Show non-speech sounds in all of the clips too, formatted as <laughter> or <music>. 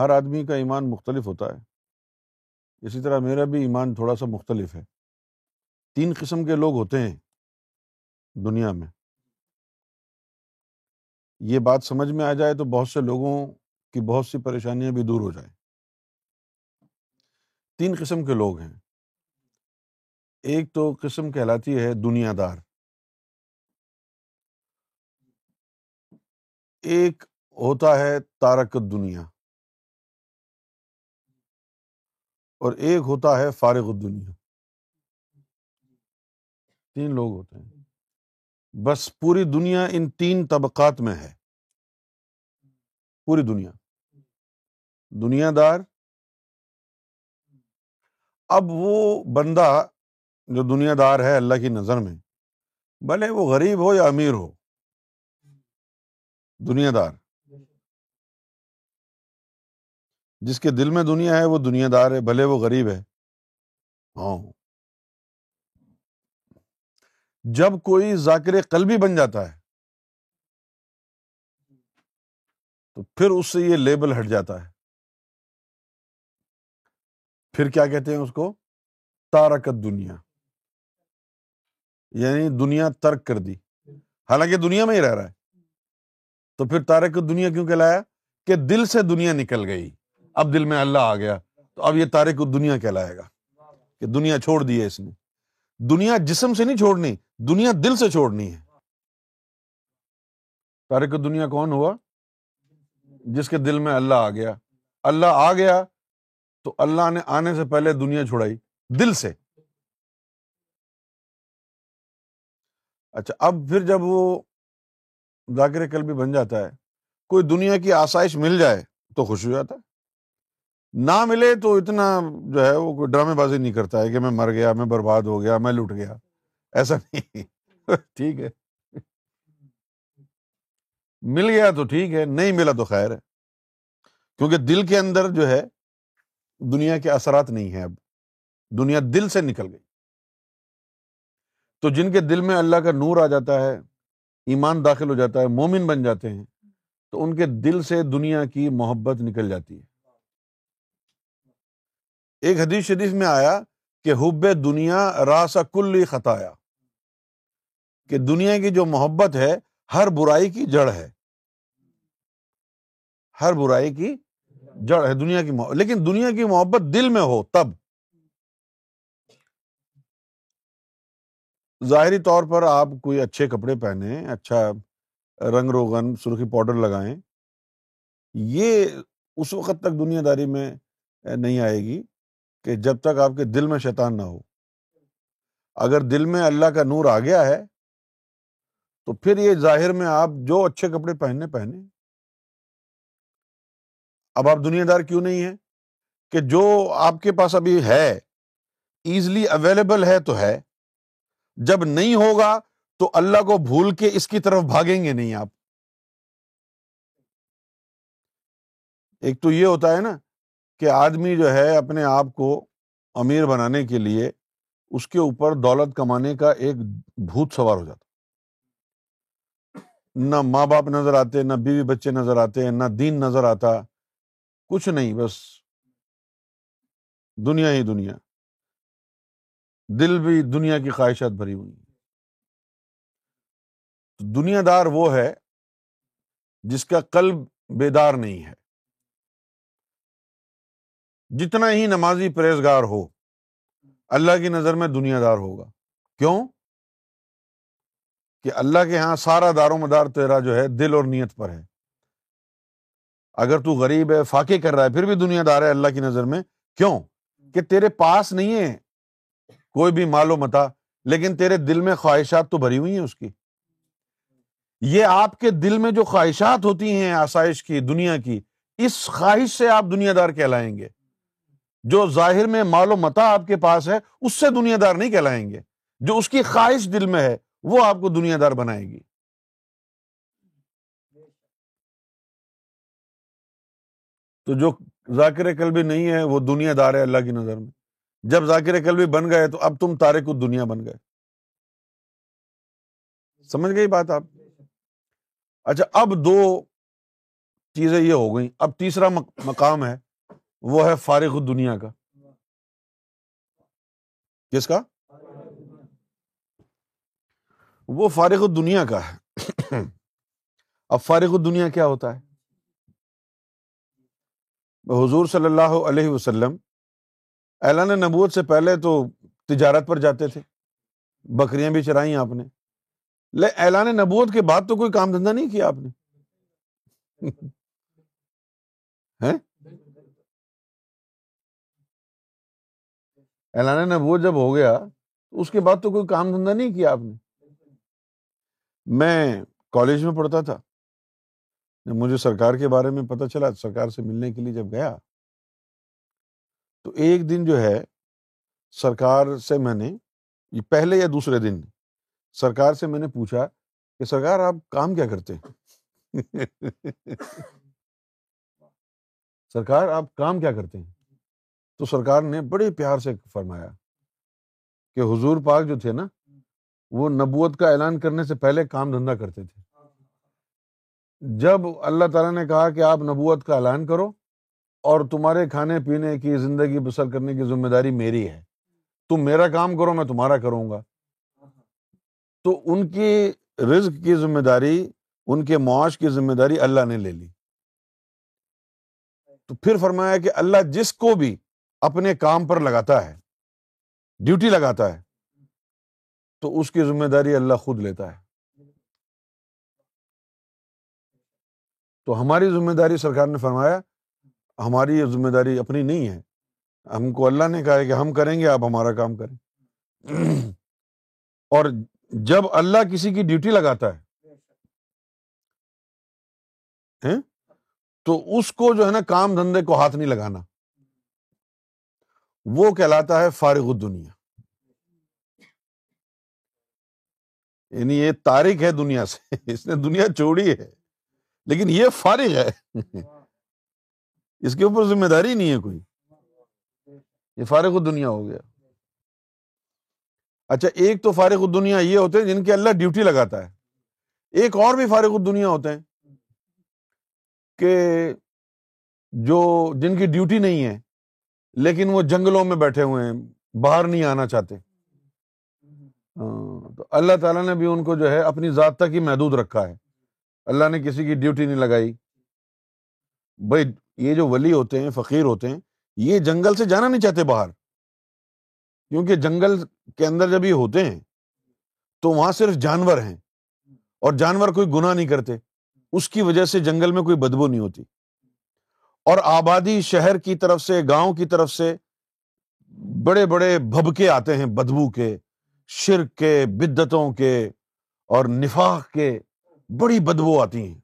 ہر آدمی کا ایمان مختلف ہوتا ہے۔ اسی طرح میرا بھی ایمان تھوڑا سا مختلف ہے۔ تین قسم کے لوگ ہوتے ہیں دنیا میں۔ یہ بات سمجھ میں آ جائے تو بہت سے لوگوں کی بہت سی پریشانیاں بھی دور ہو جائیں۔ تین قسم کے لوگ ہیں۔ ایک تو قسم کہلاتی ہے دنیا دار۔ ایک ہوتا ہے تارک دنیا۔ اور ایک ہوتا ہے فارغ دنیا تین لوگ ہوتے ہیں۔ بس پوری دنیا ان تین طبقات میں ہے۔ پوری دنیا۔ دنیا دار اب وہ بندہ جو دنیا دار ہے اللہ کی نظر میں، بھلے وہ غریب ہو یا امیر ہو۔ دنیا دار جس کے دل میں دنیا ہے، وہ دنیا دار ہے، بھلے وہ غریب ہے۔ ہاں۔ جب کوئی ذاکر قلبی بن جاتا ہے، تو پھر اس سے یہ لیبل ہٹ جاتا ہے۔ پھر کیا کہتے ہیں اس کو؟ تارکت دنیا یعنی دنیا ترک کر دی۔ حالانکہ دنیا میں ہی رہ رہا ہے۔ تو پھر تارکت دنیا کیوں کہلایا؟ کہ دل سے دنیا نکل گئی۔ اب دل میں اللہ آ گیا تو اب یہ تارک دنیا کہلائے گا کہ دنیا چھوڑ دی ہے اس نے۔ دنیا جسم سے نہیں چھوڑنی، دنیا دل سے چھوڑنی ہے۔ تارک دنیا کون ہوا؟ جس کے دل میں اللہ آ گیا۔ اللہ آ گیا تو اللہ نے آنے سے پہلے دنیا چھوڑائی، دل سے۔ اچھا اب پھر جب وہ ذاکر کل بھی بن جاتا ہے، کوئی دنیا کی آسائش مل جائے تو خوش ہو جاتا ہے۔ نہ ملے تو اتنا جو ہے وہ کوئی ڈرامے بازی نہیں کرتا ہے کہ میں مر گیا، میں برباد ہو گیا، میں لٹ گیا۔ ایسا نہیں۔ <laughs> ٹھیک ہے۔ مل گیا تو ٹھیک ہے، نہیں ملا تو خیر ہے۔ کیونکہ دل کے اندر جو ہے، دنیا کے اثرات نہیں ہے اب۔ دنیا دل سے نکل گئی۔ تو جن کے دل میں اللہ کا نور آ جاتا ہے، ایمان داخل ہو جاتا ہے، مومن بن جاتے ہیں، تو ان کے دل سے دنیا کی محبت نکل جاتی ہے۔ ایک حدیث شریف میں آیا کہ حب دنیا راسا کل خطایا، کہ دنیا کی جو محبت ہے، ہر برائی کی جڑ ہے۔ ہر برائی کی جڑ ہے، دنیا کی محبت۔ لیکن دنیا کی محبت دل میں ہو، تب۔ ظاہری طور پر آپ کوئی اچھے کپڑے پہنے اچھا رنگ روغن، سرخی پاؤڈر لگائیں، یہ اس وقت تک دنیا داری میں نہیں آئے گی۔ کہ جب تک آپ کے دل میں شیطان نہ ہو۔ اگر دل میں اللہ کا نور آ گیا ہے، تو پھر یہ ظاہر میں آپ جو اچھے کپڑے پہننے پہنے اب آپ دنیا دار کیوں نہیں ہے کہ جو آپ کے پاس ابھی ہے ایزلی اویلیبل ہے تو ہے۔ جب نہیں ہوگا تو اللہ کو بھول کے اس کی طرف بھاگیں گے نہیں آپ۔ ایک تو یہ ہوتا ہے نا کہ آدمی جو ہے اپنے آپ کو امیر بنانے کے لیے اس کے اوپر دولت کمانے کا ایک بھوت سوار ہو جاتا نہ ماں باپ نظر آتے، نہ بیوی بچے نظر آتے، نہ دین نظر آتا، کچھ نہیں، بس دنیا ہی دنیا۔ دل بھی دنیا کی خواہشات بھری ہوئی دنیا دار وہ ہے جس کا قلب بیدار نہیں ہے۔ جتنا ہی نمازی پرہیزگار ہو، اللہ کی نظر میں دنیا دار ہوگا۔ کیوں؟ کہ اللہ کے یہاں سارا دار و مدار تیرا جو ہے دل اور نیت پر ہے۔ اگر تو غریب ہے، فاقے کر رہا ہے، پھر بھی دنیا دار ہے اللہ کی نظر میں۔ کیوں؟ کہ تیرے پاس نہیں ہے۔ کوئی بھی مال و متا، لیکن تیرے دل میں خواہشات تو بھری ہوئی ہیں اس کی۔ یہ آپ کے دل میں جو خواہشات ہوتی ہیں آسائش کی، دنیا کی، اس خواہش سے آپ دنیا دار کہلائیں گے۔ جو ظاہر میں مال و متا آپ کے پاس ہے، اس سے دنیا دار نہیں کہلائیں گے۔ جو اس کی خواہش دل میں ہے، وہ آپ کو دنیا دار بنائے گی۔ تو جو ذاکر کل بھی نہیں ہے، وہ دنیا دار ہے اللہ کی نظر میں۔ جب ذاکر کل بھی بن گئے تو اب تم تارے کو دنیا بن گئے۔ سمجھ گئی بات آپ؟ اچھا اب دو چیزیں یہ ہو گئیں۔ اب تیسرا مقام ہے۔ وہ ہے فارغ دنیا کا۔ کس کا؟ وہ فارغ دنیا کا ہے۔ اب فارغ دنیا کیا ہوتا ہے؟ حضور صلی اللہ علیہ وسلم اعلان نبوت سے پہلے تو تجارت پر جاتے تھے۔ بکریاں بھی چرائیں آپ نے۔ لے، اعلان نبوت کے بعد تو کوئی کام دھندا نہیں کیا آپ نے۔ <laughs> اعلان نبوت جب ہو گیا تو اس کے بعد تو کوئی کام دھندا نہیں کیا آپ نے۔ میں کالج میں پڑھتا تھا۔ جب مجھے سرکار کے بارے میں پتا چلا، سرکار سے ملنے کے لیے جب گیا، تو ایک دن جو ہے، سرکار سے میں نے، یہ پہلے یا دوسرے دن، سرکار سے میں نے پوچھا کہ سرکار آپ کام کیا کرتے ہیں؟ <laughs> سرکار آپ کام کیا کرتے ہیں؟ تو سرکار نے بڑے پیار سے فرمایا کہ حضور پاک جو تھے نا، وہ نبوت کا اعلان کرنے سے پہلے کام دھندا کرتے تھے۔ جب اللہ تعالیٰ نے کہا کہ آپ نبوت کا اعلان کرو اور تمہارے کھانے پینے کی زندگی بسر کرنے کی ذمہ داری میری ہے، تم میرا کام کرو، میں تمہارا کروں گا۔ تو ان کی رزق کی ذمہ داری، ان کے معاش کی ذمہ داری اللہ نے لے لی۔ تو پھر فرمایا کہ اللہ جس کو بھی اپنے کام پر لگاتا ہے ڈیوٹی لگاتا ہے، تو اس کی ذمہ داری اللہ خود لیتا ہے۔ تو ہماری ذمہ داری سرکار نے فرمایا، ہماری یہ ذمہ داری اپنی نہیں ہے۔ ہم کو اللہ نے کہا ہے کہ ہم کریں گے، آپ ہمارا کام کریں۔ اور جب اللہ کسی کی ڈیوٹی لگاتا ہے ہاں، تو اس کو جو ہے نا کام دھندے کو ہاتھ نہیں لگانا۔ وہ کہلاتا ہے فارغ الدنیا۔ یعنی یہ تاریخ ہے دنیا سے، اس نے دنیا چھوڑی ہے، لیکن یہ فارغ ہے۔ اس کے اوپر ذمہ داری نہیں ہے کوئی۔ یہ فارغ دنیا ہو گیا۔ اچھا ایک تو فارغ دنیا یہ ہوتے ہیں جن کی اللہ ڈیوٹی لگاتا ہے۔ ایک اور بھی فارغ دنیا ہوتے ہیں کہ جو جن کی ڈیوٹی نہیں ہے لیکن وہ جنگلوں میں بیٹھے ہوئے ہیں باہر نہیں آنا چاہتے۔ ہاں، تو اللہ تعالیٰ نے بھی ان کو جو ہے اپنی ذات تک ہی محدود رکھا ہے۔ اللہ نے کسی کی ڈیوٹی نہیں لگائی۔ بھائی یہ جو ولی ہوتے ہیں فقیر ہوتے ہیں یہ جنگل سے جانا نہیں چاہتے باہر۔ کیونکہ جنگل کے اندر جب یہ ہوتے ہیں تو وہاں صرف جانور ہیں۔ اور جانور کوئی گناہ نہیں کرتے۔ اس کی وجہ سے جنگل میں کوئی بدبو نہیں ہوتی۔ اور آبادی شہر کی طرف سے، گاؤں کی طرف سے بڑے بڑے بھبکے آتے ہیں، بدبو کے، شرک کے بدتوں کے اور نفاق کے بڑی بدبو آتی ہیں۔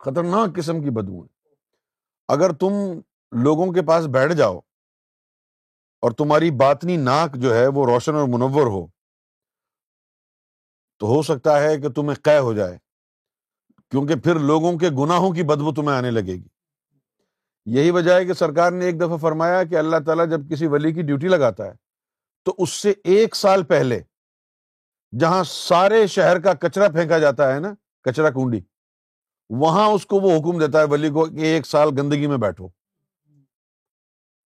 خطرناک قسم کی بدبو اگر تم لوگوں کے پاس بیٹھ جاؤ اور تمہاری باطنی ناک جو ہے وہ روشن اور منور ہو تو ہو سکتا ہے کہ تمہیں قے ہو جائے۔ کیونکہ پھر لوگوں کے گناہوں کی بدبو تمہیں آنے لگے گی۔ یہی وجہ ہے کہ سرکار نے ایک دفعہ فرمایا کہ اللہ تعالیٰ جب کسی ولی کی ڈیوٹی لگاتا ہے تو اس سے ایک سال پہلے جہاں سارے شہر کا کچرا پھینکا جاتا ہے نا، کچرا کنڈی وہاں اس کو وہ حکم دیتا ہے ولی کو کہ ایک سال گندگی میں بیٹھو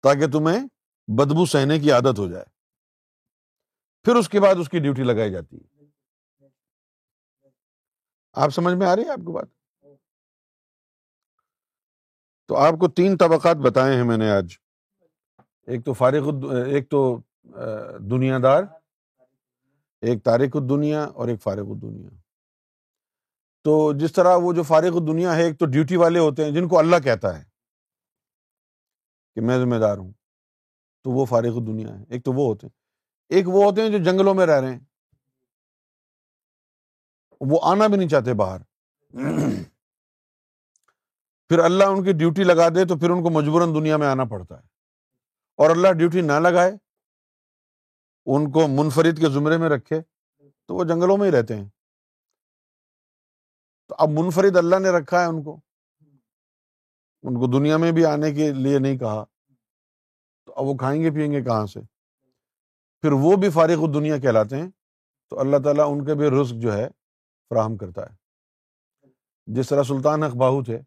تاکہ تمہیں بدبو سہنے کی عادت ہو جائے۔ پھر اس کے بعد اس کی ڈیوٹی لگائی جاتی ہے۔ آپ سمجھ میں آ رہی ہے آپ کو بات؟ تو آپ کو تین طبقات بتائے ہیں میں نے آج۔ ایک تو فارغ ایک تو دنیا دار، ایک تاریخ الدنیا اور ایک فارغ الدنیا۔ تو جس طرح وہ جو فارغ الدنیا ہے، ایک تو ڈیوٹی والے ہوتے ہیں جن کو اللہ کہتا ہے کہ میں ذمہ دار ہوں، تو وہ فارغ الدنیا ہے ایک تو وہ ہوتے ہیں۔ ایک وہ ہوتے ہیں جو جنگلوں میں رہ رہے ہیں۔ وہ آنا بھی نہیں چاہتے باہر۔ پھر اللہ ان کی ڈیوٹی لگا دے تو پھر ان کو مجبوراً دنیا میں آنا پڑتا ہے۔ اور اللہ ڈیوٹی نہ لگائے، ان کو منفرد کے زمرے میں رکھے تو وہ جنگلوں میں ہی رہتے ہیں۔ تو اب منفرد اللہ نے رکھا ہے ان کو۔ ان کو دنیا میں بھی آنے کے لیے نہیں کہا۔ تو اب وہ کھائیں گے، پیئیں گے کہاں سے؟ پھر وہ بھی فارغ دنیا کہلاتے ہیں۔ تو اللہ تعالیٰ ان کے بھی رزق جو ہے فراہم کرتا ہے۔ جس طرح سلطان حق باہو تھے۔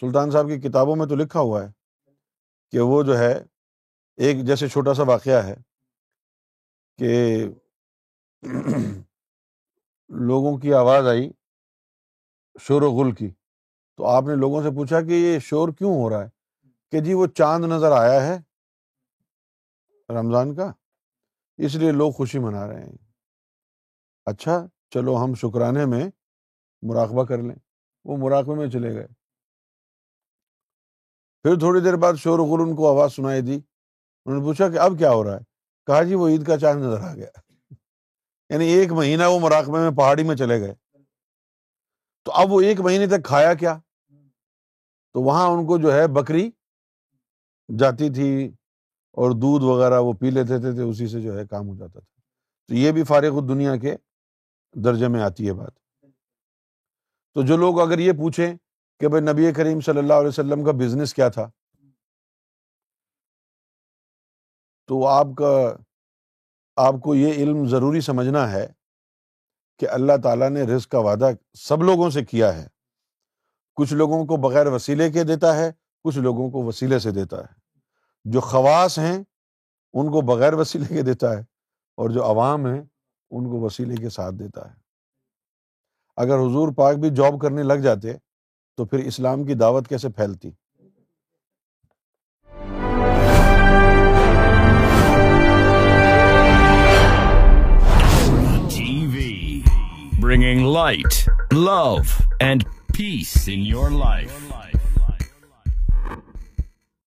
سلطان صاحب کی کتابوں میں تو لکھا ہوا ہے کہ وہ جو ہے، ایک جیسے چھوٹا سا واقعہ ہے کہ لوگوں کی آواز آئی شور و غل کی۔ تو آپ نے لوگوں سے پوچھا کہ یہ شور کیوں ہو رہا ہے؟ کہ جی وہ چاند نظر آیا ہے رمضان کا، اس لیے لوگ خوشی منا رہے ہیں۔ اچھا چلو ہم شکرانے میں مراقبہ کر لیں۔ وہ مراقبے میں چلے گئے۔ پھر تھوڑی دیر بعد شور غل ان کو آواز سنائی دی۔ انہوں نے پوچھا کہ اب کیا ہو رہا ہے؟ کہا جی وہ عید کا چاند نظر آ گیا۔ یعنی ایک مہینہ وہ مراقبے میں پہاڑی میں چلے گئے۔ تو اب وہ ایک مہینے تک کھایا کیا؟ تو وہاں ان کو جو ہے بکری جاتی تھی اور دودھ وغیرہ وہ پی لیتے تھے اسی سے جو ہے کام ہو جاتا تھا۔ تو یہ بھی فارغ دنیا کے درجے میں آتی ہے بات۔ تو جو لوگ اگر یہ پوچھیں کہ بھائی نبی کریم صلی اللہ علیہ وسلم کا بزنس کیا تھا؟ تو آپ کا، آپ کو یہ علم ضروری سمجھنا ہے کہ اللہ تعالیٰ نے رزق کا وعدہ سب لوگوں سے کیا ہے۔ کچھ لوگوں کو بغیر وسیلے کے دیتا ہے، کچھ لوگوں کو وسیلے سے دیتا ہے۔ جو خواص ہیں، ان کو بغیر وسیلے کے دیتا ہے اور جو عوام ہیں ان کو وسیلے کے ساتھ دیتا ہے اگر حضور پاک بھی جاب کرنے لگ جاتے تو پھر اسلام کی دعوت کیسے پھیلتی bringing light, love, and peace in your life.